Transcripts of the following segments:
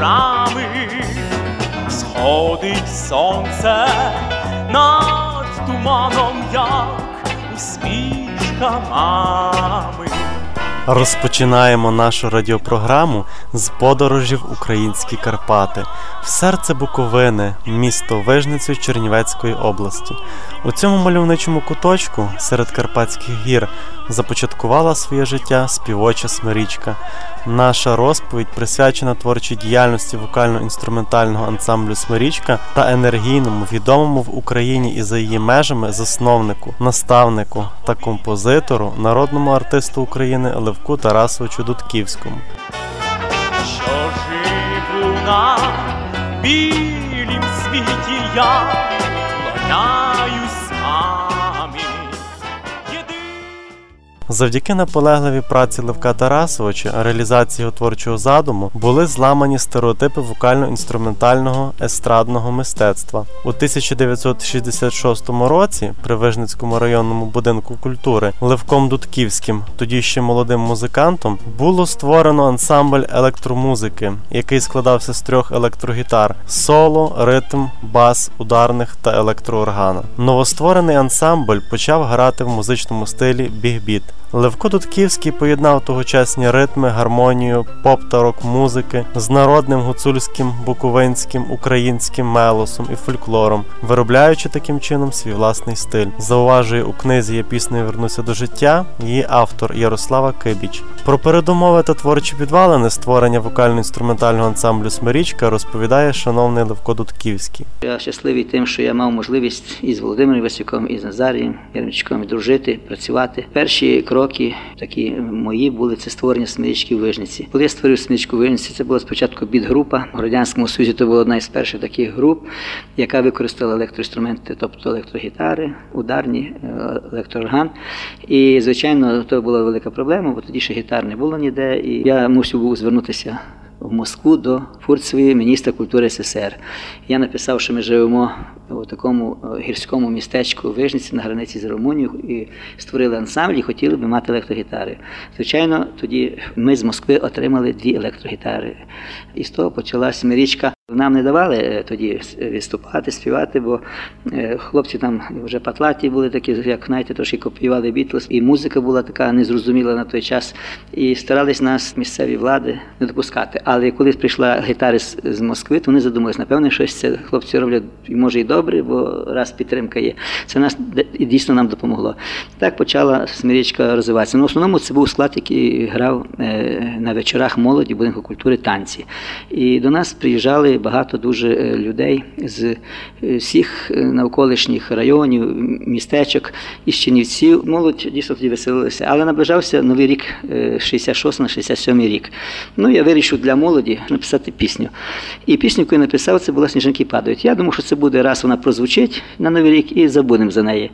вечорами сходить сонце над туманом, як усмішка мами. Розпочинаємо нашу радіопрограму з подорожів Українські Карпати в серце Буковини, місто Вижницю Чернівецької області. У цьому мальовничому куточку серед Карпатських гір започаткувала своє життя співоча смирічка. Наша розповідь присвячена творчій діяльності вокально-інструментального ансамблю Смирічка та енергійному, відомому в Україні і за її межами засновнику, наставнику та композитору, народному артисту України Левку Тарасовичу Дудківському. Що живу на білім світі я Завдяки наполегливій праці Левка Тарасовича, реалізації його творчого задуму були зламані стереотипи вокально-інструментального естрадного мистецтва. У 1966 році при Вижницькому районному будинку культури Левком Дудківським, тоді ще молодим музикантом, було створено ансамбль електромузики, який складався з трьох електрогітар: соло, ритм, бас, ударних та електрооргана. Новостворений ансамбль почав грати в музичному стилі бігбіт. Левко Дудківський поєднав тогочасні ритми, гармонію, поп та рок-музики з народним гуцульським, буковинським, українським мелосом і фольклором, виробляючи таким чином свій власний стиль. Зауважує у книзі «Я піснею вернуся до життя її автор Ярослава Кибіч. Про передумови та творчі підвалини створення вокально-інструментального ансамблю Смирічка розповідає шановний Левко Дудківський. Я щасливий тим, що я мав можливість із Володимиром Васюком, і з Назарієм Ярмічком дружити, працювати. Перші кроки такі мої були це створення смирічки в Вижниці. Коли я створив смирічку в Вижниці, це була спочатку бідгрупа. В Радянському Союзі то була одна із перших таких груп, яка використала електроінструменти, тобто електрогітари, ударні, е, електроорган. І, звичайно, то була велика проблема, бо тоді ще гітар не було ніде. І я мусив був звернутися в Москву до Фурцевої міністра культури СССР. Я написав, що ми живемо у такому е, гірському містечку Вижниці на границі з Румунією і створили ансамбль і хотіли би мати електрогітари. Звичайно, тоді ми з Москви отримали дві електрогітари. І з того почалася мірічка. Нам не давали е, тоді виступати, співати, бо е, хлопці там вже патлаті були такі, як знаєте, трошки копіювали Бітлз, і музика була така незрозуміла на той час. І старались нас місцеві влади не допускати. Але коли прийшла гітари з Москви, то вони задумалися, напевне, щось це хлопці роблять може і добре, бо раз підтримка є. Це нас і дійсно нам допомогло. Так почала смірічка розвиватися. Ну, в основному це був склад, який грав е, на вечорах молоді будинку культури танці. І до нас приїжджали багато дуже е, людей з е, всіх навколишніх районів, містечок із Чернівців. Молодь дійсно тоді веселилася. Але наближався новий рік, 66 на 67 рік. Ну, я вирішив для молоді написати пісню. І пісню, яку я написав, це була Сніжинки падають. Я думав, що це буде раз вона прозвучить на новий рік і забудемо за неї.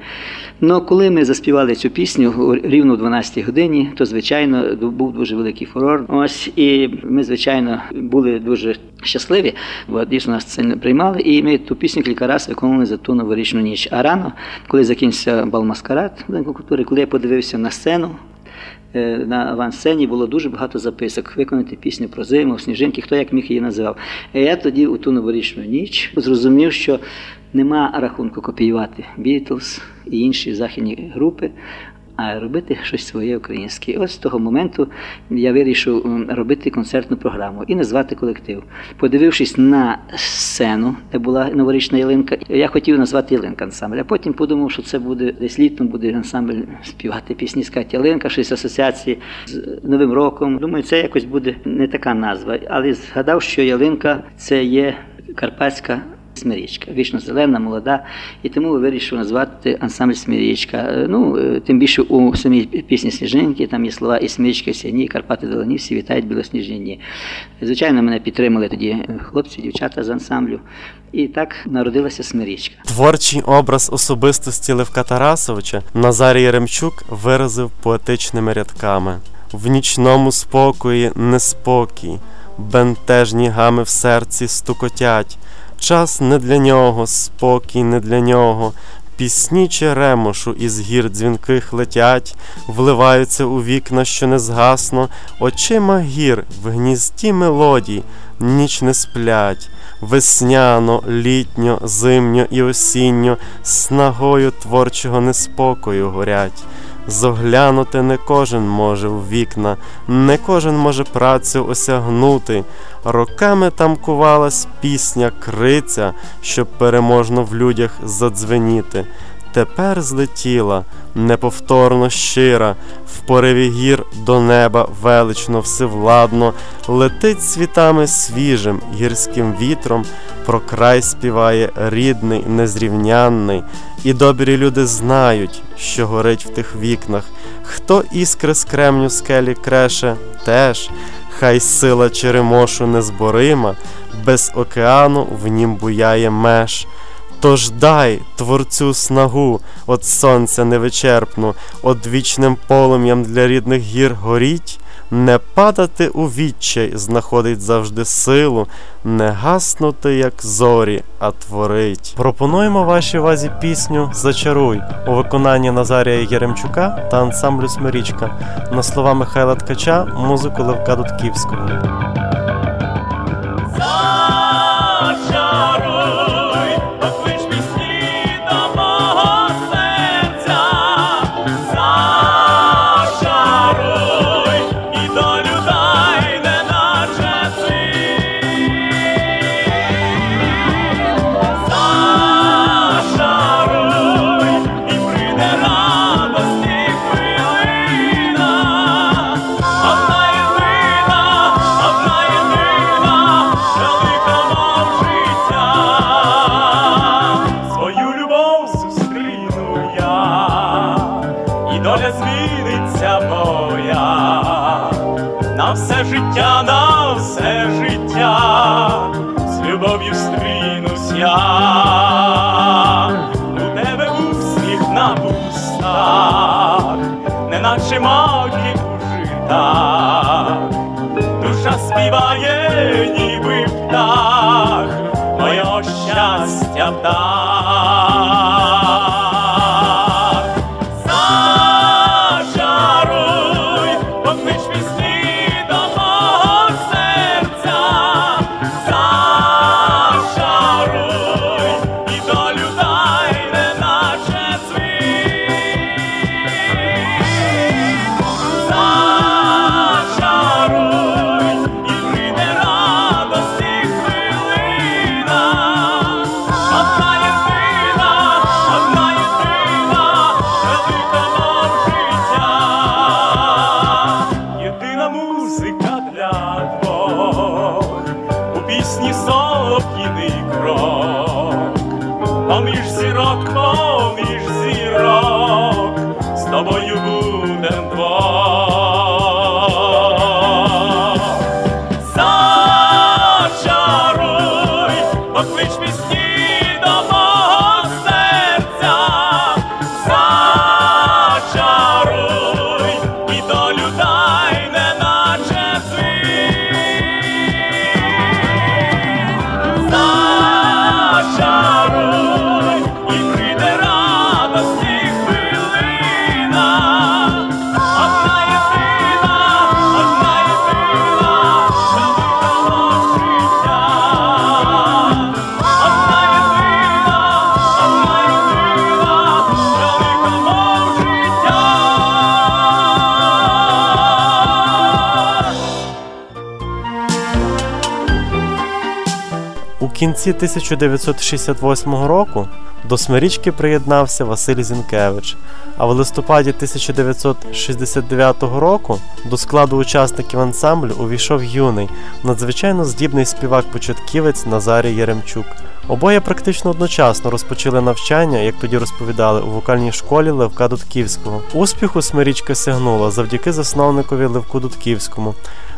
Ну коли ми заспівали цю пісню рівно в 12-й годині, то звичайно був дуже великий фурор. Ось і ми, звичайно, були дуже щасливі, бо дійсно нас це не приймали. І ми ту пісню кілька разів виконували за ту новорічну ніч. А рано, коли закінчився бал маскарад будинку культури, коли я подивився на сцену. Е, на авансцені було дуже багато записок виконати пісню про зиму, сніжинки, хто як міг її називав. І я тоді у ту новорічну ніч зрозумів, що нема рахунку копіювати Бітлз і інші західні групи, а робити щось своє українське. І ось з того моменту я вирішив робити концертну програму і назвати колектив. Подивившись на сцену, де була новорічна ялинка, я хотів назвати ялинка ансамбль. А потім подумав, що це буде десь літом буде ансамбль співати пісні сказати ялинка, щось асоціації з Новим роком. Думаю, це якось буде не така назва, але згадав, що ялинка це є карпатська. Смирічка, вічно зелена, молода, і тому вирішив назвати ансамбль Смирічка. Е, ну, е, Тим більше у самій пісні Сніжинки там є слова і Смирічка, і Сяні, і Карпати Долані, всі вітають білосніжні. Звичайно, мене підтримали тоді хлопці, дівчата з ансамблю. І так народилася Смирічка. Творчий образ особистості Левка Тарасовича Назарій Яремчук виразив поетичними рядками в нічному спокої неспокій, бентежні гами в серці стукотять. Час не для нього, спокій не для нього, Пісні черемошу із гір дзвінких летять, вливаються у вікна, що не згасно, очима гір в гнізді мелодій, ніч не сплять, весняно, літньо, зимньо і осінньо, снагою творчого неспокою горять. Зоглянути не кожен може в вікна, не кожен може працю осягнути. Роками там кувалась пісня криця, щоб переможно в людях задзвеніти. Тепер злетіла, неповторно щира, в пориві гір до неба велично всевладно, летить світами свіжим гірським вітром, про край співає рідний, незрівнянний, і добрі люди знають, що горить в тих вікнах. Хто іскри з кремню скелі креше, теж, хай сила черемошу незборима, без океану в нім буяє меж. Тож дай творцю снагу от сонця невичерпну, от вічним полум'ям для рідних гір горіть, не падати у відчай знаходить завжди силу, не гаснути, як зорі, а творить. Пропонуємо вашій увазі пісню Зачаруй у виконанні Назарія Яремчука та ансамблю Смирічка на слова Михайла Ткача, музику Левка Дудківського. У кінці 1968 року до Смирічки приєднався Василь Зінкевич, а в листопаді 1969 року до складу учасників ансамблю увійшов юний, надзвичайно здібний співак-початківець Назарій Яремчук. Обоє практично одночасно розпочали навчання, як тоді розповідали, у вокальній школі Левка Дудківського. Успіху Смирічка сягнула завдяки засновникові Левку Дудківському,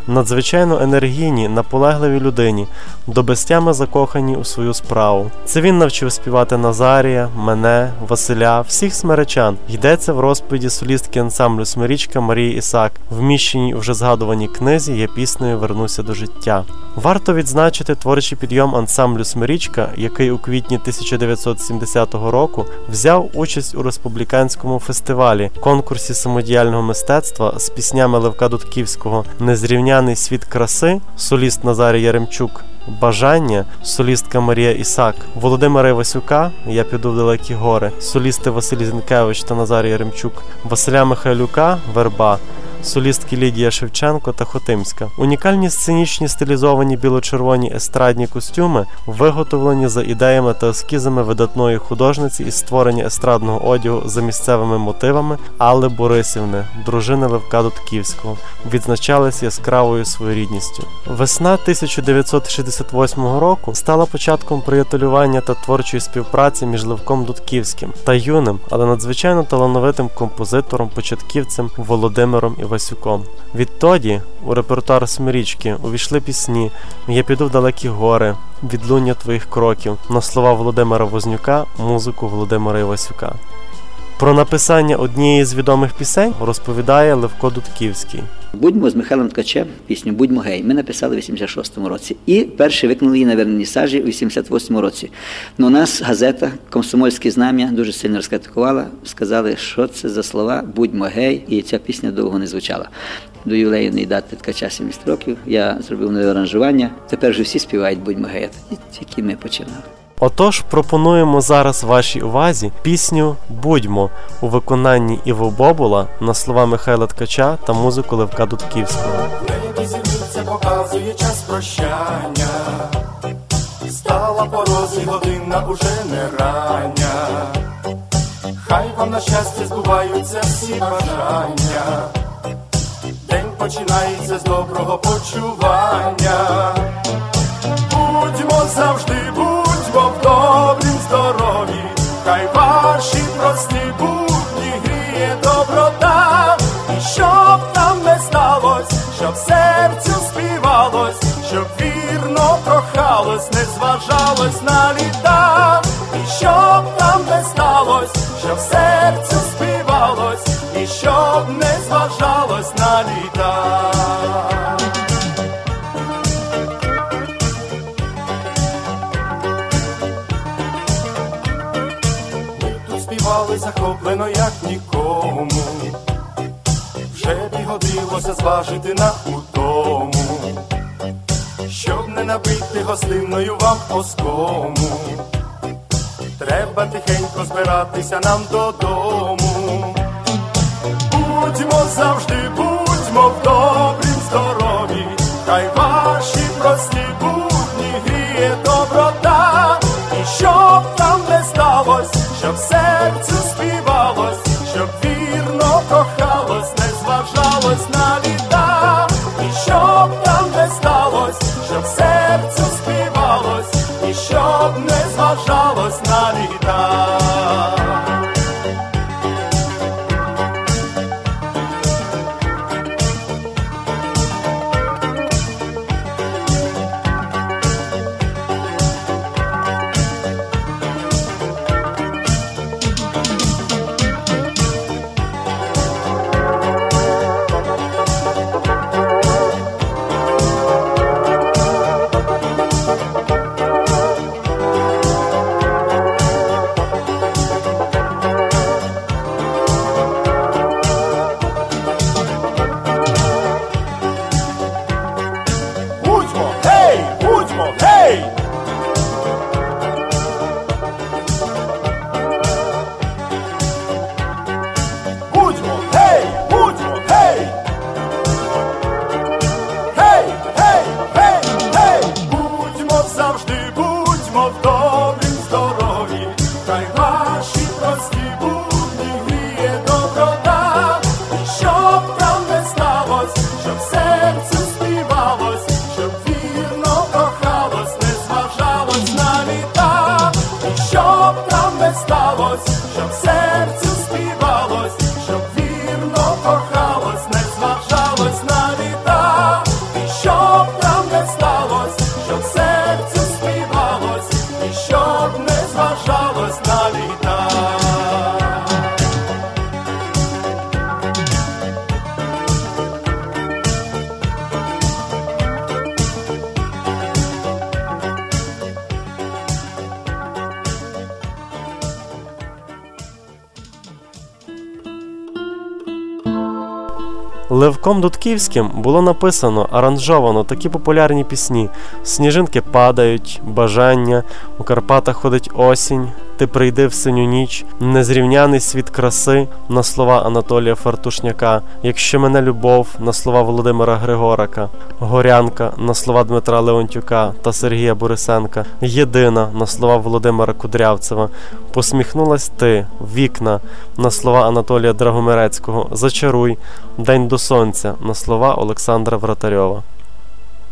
надзвичайно енергійній, наполегливій людині, до безтями закохані у свою справу. Це він навчив співати Назарія, мене, Василя, всіх смеречан йдеться в розповіді солістки ансамблю Смирічка Марії Ісак, вміщеній у вже згадуваній книзі є піснею Вернуся до життя. Варто відзначити творчий підйом ансамблю Смирічка, який у квітні 1970 року взяв участь у республіканському фестивалі конкурсі самодіяльного мистецтва з піснями Левка Дудківського Незрівняний світ краси, соліст Назарій Яремчук. Бажання, солістка Марія Ісак, Володимира Івасюка, Я піду в далекі гори, солісти Василь Зінкевич та Назарій Яремчук, Василя Михайлюка, Верба, солістки Лідія Шевченко та Хотимська. Унікальні сценічні стилізовані біло-червоні естрадні костюми виготовлені за ідеями та ескізами видатної художниці із створення естрадного одягу за місцевими мотивами Алли Борисівни, дружини Левка Дудківського, відзначались яскравою своєрідністю. Весна 1968 року стала початком приятелювання та творчої співпраці між Левком Дудківським та юним, але надзвичайно талановитим композитором-початківцем Володимиром Івасюком. Відтоді у репертуар Смирічки увійшли пісні Я піду в далекі гори, відлуння твоїх кроків на слова Володимира Вознюка, музику Володимира Івасюка. Про написання однієї з відомих пісень розповідає Левко Дудківський. Будьмо з Михайлом Ткачем пісню Будьмо гей. Ми написали в 86-му році. І перші виконали її на вернісажі у 88-му році. Ну, у нас газета Комсомольське знам'я дуже сильно розкритикувала. Сказали, що це за слова Будьмо гей, і ця пісня довго не звучала. До ювілейної дати ткача 70 років я зробив нове аранжування. Тепер вже всі співають Будьмо гей, тільки ми починали. Отож, пропонуємо зараз вашій увазі пісню Будьмо у виконанні Іво Бобула на слова Михайла Ткача та музику Левка Дудківського. Зірниця показує час прощання. Стала порозі година уже не рання. Хай вам на щастя збуваються всі бажання. День починається з доброго почування. Будьмо завжди, будьмо добрім здорові, хай ваші прості будні гріє доброта, і щоб нам не сталось, щоб серцю співалось, щоб вірно прохалось, не зважалось на літа, і щоб нам не сталось, щоб серцю співалось, і щоб не зважалось на літа. Співали захоплено, як нікому. Вже бігодилося зважити на утому, щоб не набити гостинною вам оскому. Треба тихенько збиратися нам додому. Будьмо завжди, будьмо в добрім здорові, хай ваші прості будні гріє доброта, щоб серце співалось, щоб вірно wash Левком Дудківським було написано, аранжовано такі популярні пісні: Сніжинки падають, бажання, у Карпатах ходить осінь, ти прийди в синю ніч, незрівняний світ краси на слова Анатолія Фартушняка, якщо мене любов на слова Володимира Григорака, Горянка на слова Дмитра Леонтюка та Сергія Борисенка, Єдина на слова Володимира Кудрявцева, Посміхнулась ти, вікна на слова Анатолія Драгомирецького, Зачаруй, День до сонця на слова Олександра Вратарьова.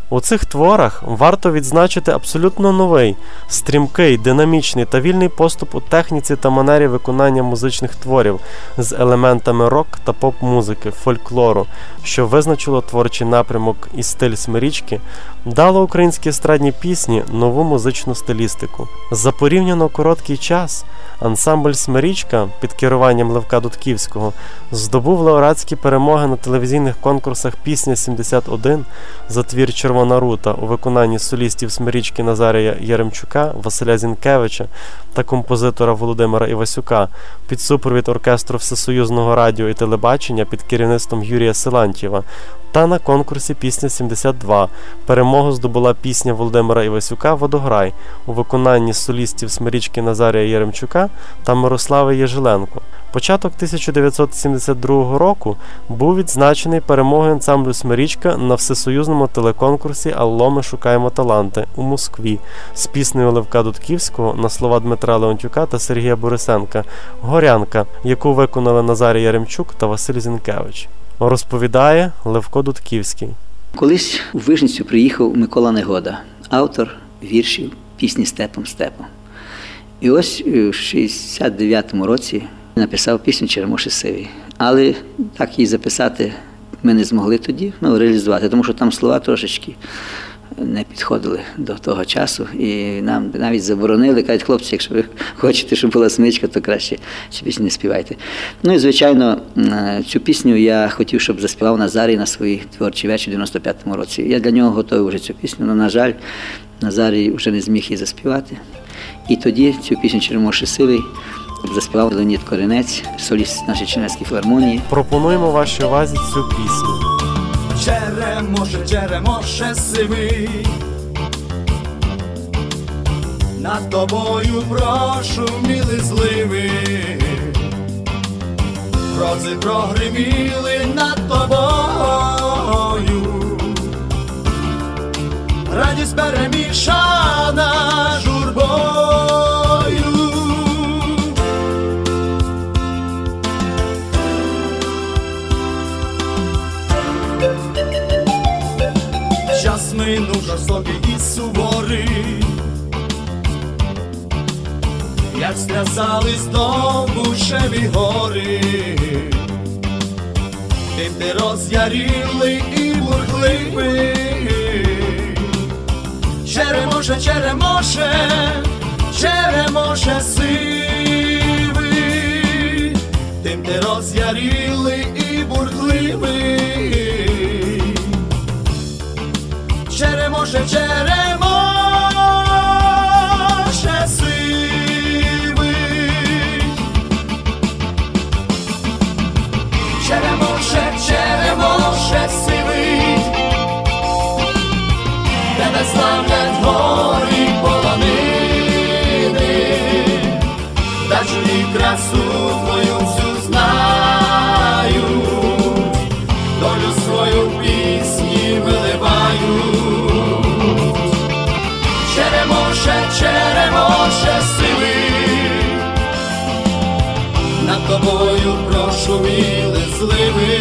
У цих творах варто відзначити абсолютно новий, стрімкий, динамічний та вільний поступ у техніці та манері виконання музичних творів з елементами рок та поп-музики, фольклору, що визначило творчий напрямок і стиль смирічки, дало українській естрадній пісні нову музичну стилістику. За порівняно короткий час ансамбль Смирічка під керуванням Левка Дудківського здобув лауреатські перемоги на телевізійних конкурсах Пісня 71 за твір Червона рута у виконанні солістів Смирічки Назарія Яремчука, Василя Зінкевича та композитора Володимира Івасюка під супровід оркестру Всесоюзного радіо і телебачення під керівництвом Юрія Силантьєва. Та на конкурсі Пісня 72 перемогу здобула пісня Володимира Івасюка Водограй у виконанні солістів Смирічки Назарія Яремчука та Мирослави Єжиленко. Початок 1972 року був відзначений перемогою ансамблю Смирічка на всесоюзному телеконкурсі Алло, ми шукаємо таланти у Москві з піснею Левка Дудківського на слова Дмитра Леонтюка та Сергія Борисенка Горянка, яку виконали Назарій Яремчук та Василь Зінкевич. Розповідає Левко Дудківський. Колись у Вижницю приїхав Микола Негода, автор віршів пісні Степом Степом. І ось е, в 69-му році написав пісню Черемоші Сивий. Але так її записати ми не змогли тоді ну, реалізувати, тому що там слова трошечки не підходили до того часу. І нам навіть заборонили, кажуть, хлопці, якщо ви хочете, щоб була смичка, то краще цю пісню не співайте. Ну і звичайно, цю пісню я хотів, щоб заспівав Назарій на своїй творчій вечір у 95-му році. Я для нього готовий вже цю пісню, але, на жаль, Назарій вже не зміг її заспівати. І тоді цю пісню Черемоші Сивий заспівав Леонід Коренець, соліст нашої Чернецької філармонії. Пропонуємо вашій увазі цю пісню. Черемоше, черемоше сивий, над тобою прошу міли зливи, грози прогриміли над тобою, радість перемішана журбою. Минув жорстокий і суворий, як стрясались довбушеві гори, тим ти роз'яріли і бурхливий. Черемоше, черемоше, черемоше сивий, тим ти роз'яріли і бурхливий. Черемоше, черемоше сивий. Черемоше, черемоше сивий. Тебе славлять горі полонини, Дачу і красу тобою прошуміли зливи.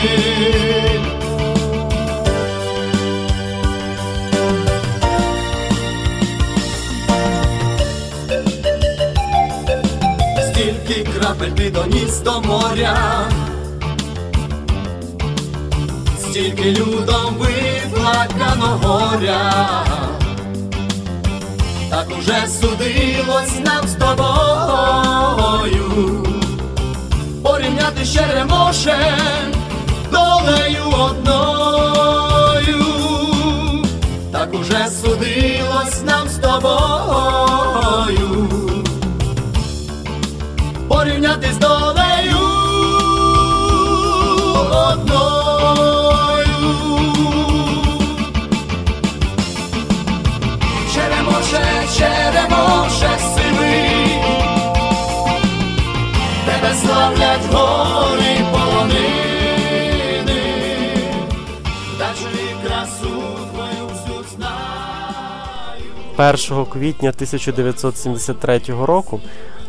Стільки крапель ти доніс до моря, стільки людом виплакано горя, так уже судилось нам з тобою, порівняти долею одною, так уже судилось нам з тобою порівнятись долею 1 квітня 1973 року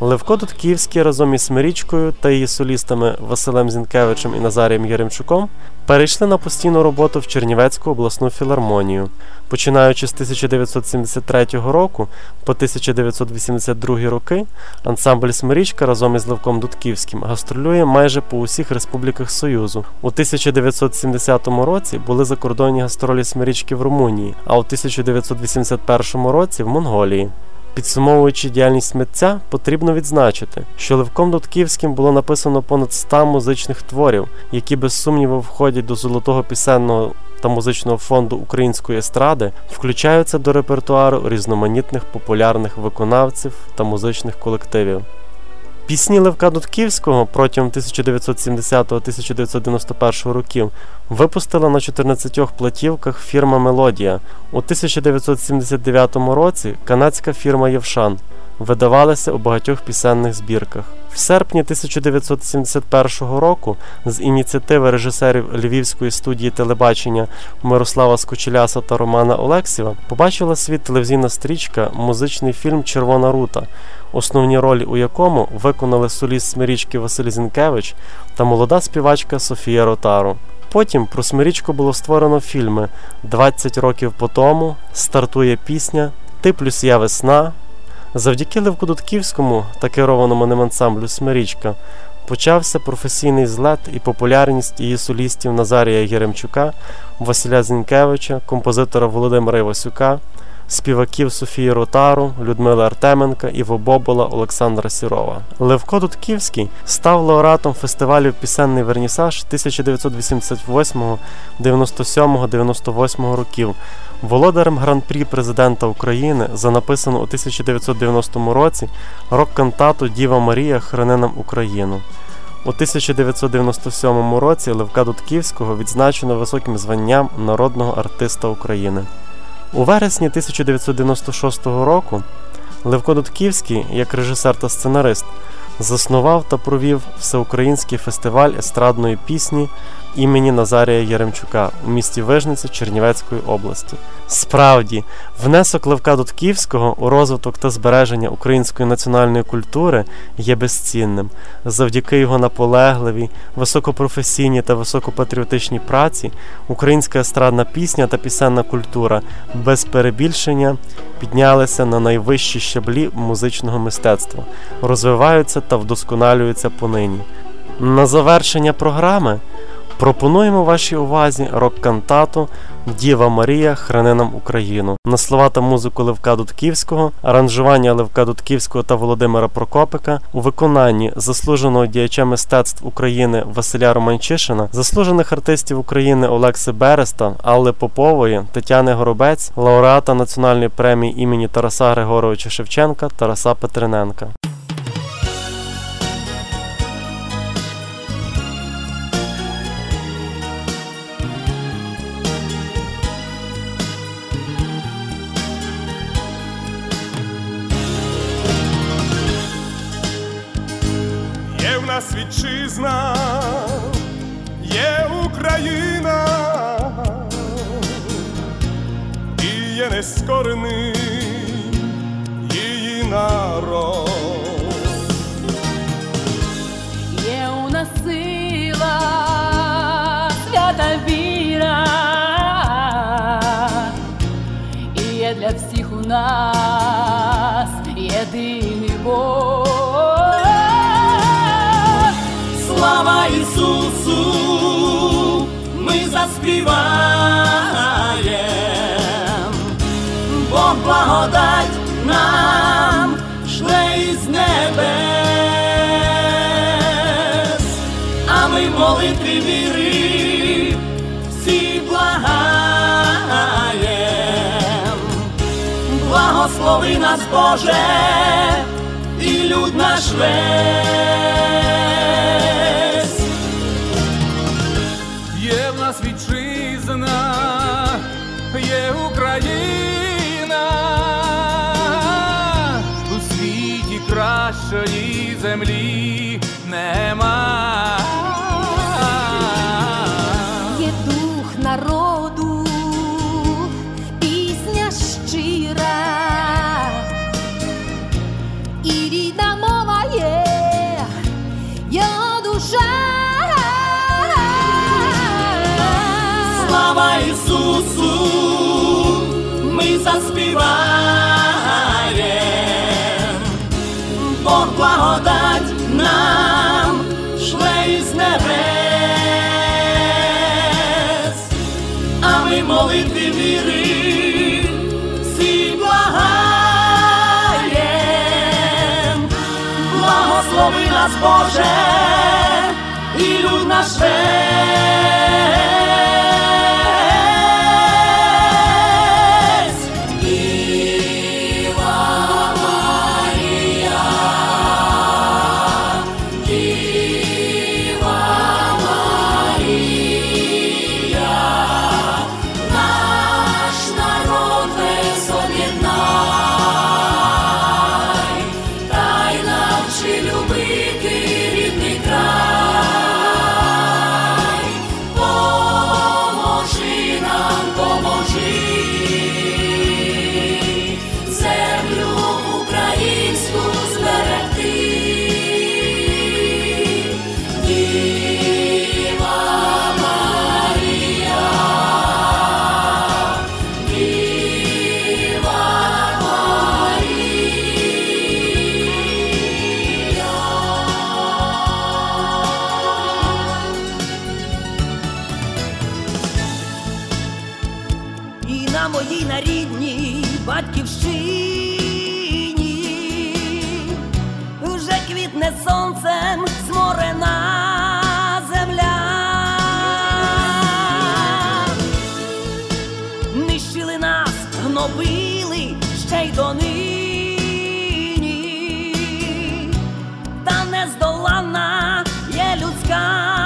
Левко Дудківський разом із Смирічкою та її солістами Василем Зінкевичем і Назарієм Яремчуком перейшли на постійну роботу в Чернівецьку обласну філармонію. Починаючи з 1973 року по 1982 роки, ансамбль Смирічка разом із Левком Дудківським гастролює майже по усіх республіках Союзу. У 1970 році були закордонні гастролі Смирічки в Румунії, а у 1981 році в Монголії. Підсумовуючи діяльність митця, потрібно відзначити, що Левком Дудківським було написано понад 100 музичних творів, які без сумніву входять до золотого пісенного та музичного фонду української естради, включаються до репертуару різноманітних популярних виконавців та музичних колективів. Пісні Левка Дудківського протягом 1970-1991 років випустила на 14 платівках фірма Мелодія. У 1979 році канадська фірма Євшан видавалися у багатьох пісенних збірках. В серпні 1971 року з ініціативи режисерів Львівської студії телебачення Мирослава Скочеляса та Романа Олексєва побачила світ телевізійна стрічка Музичний фільм Червона рута, основні ролі у якому виконали соліст Смирічки Василь Зінкевич та молода співачка Софія Ротару. Потім про Смирічку було створено фільми «20 років по тому, Стартує пісня, Ти плюс я весна. Завдяки Левку Дудківському та керованому ним ансамблю Смирічка почався професійний злет і популярність її солістів Назарія Єремчука, Василя Зінкевича, композитора Володимира Івасюка, співаків Софії Ротару, Людмили Артеменка, Іво Бобола, Олександра Сірова. Левко Дудківський став лауреатом фестивалів Пісенний Вернісаж 1988, 97, 98 років, володарем гран-прі президента України за написану у 1990 році рок-кантату Діва Марія Храни нам Україну. У 1997 році Левка Дудківського відзначено високим званням народного артиста України. У вересні 1996 року Левко Дудківський, як режисер та сценарист, заснував та провів всеукраїнський фестиваль естрадної пісні імені Назарія Яремчука у місті Вижниця Чернівецької області. Справді, внесок Левка Дудківського у розвиток та збереження української національної культури є безцінним. Завдяки його наполегливій, високопрофесійній та високопатріотичній праці українська естрадна пісня та пісенна культура без перебільшення піднялися на найвищі щаблі музичного мистецтва, розвиваються та вдосконалюються понині. На завершення програми пропонуємо вашій увазі рок-кантату Діва Марія храни нам Україну на слова та музику Левка Дудківського, аранжування Левка Дудківського та Володимира Прокопика у виконанні заслуженого діяча мистецтв України Василя Романчишина, заслужених артистів України Олекси Береста, Алли Попової, Тетяни Горобець, лауреата національної премії імені Тараса Григоровича Шевченка Тараса Петриненка. Є її народ. Є у нас сила, свята віра, і є для всіх у нас єдиний Бог. Слава Ісусу, ми заспіваєм, Бог благодать нам шле із небес, а ми молитві віри всі благаєм, благослови нас, Боже, і люд наш весь. землі нема. Є дух народу, пісня щира, і рідна мова є, його душа. Слава Ісусу, ми заспіваємо. Благослови нас, Боже, і люд наш та нездоланна є людська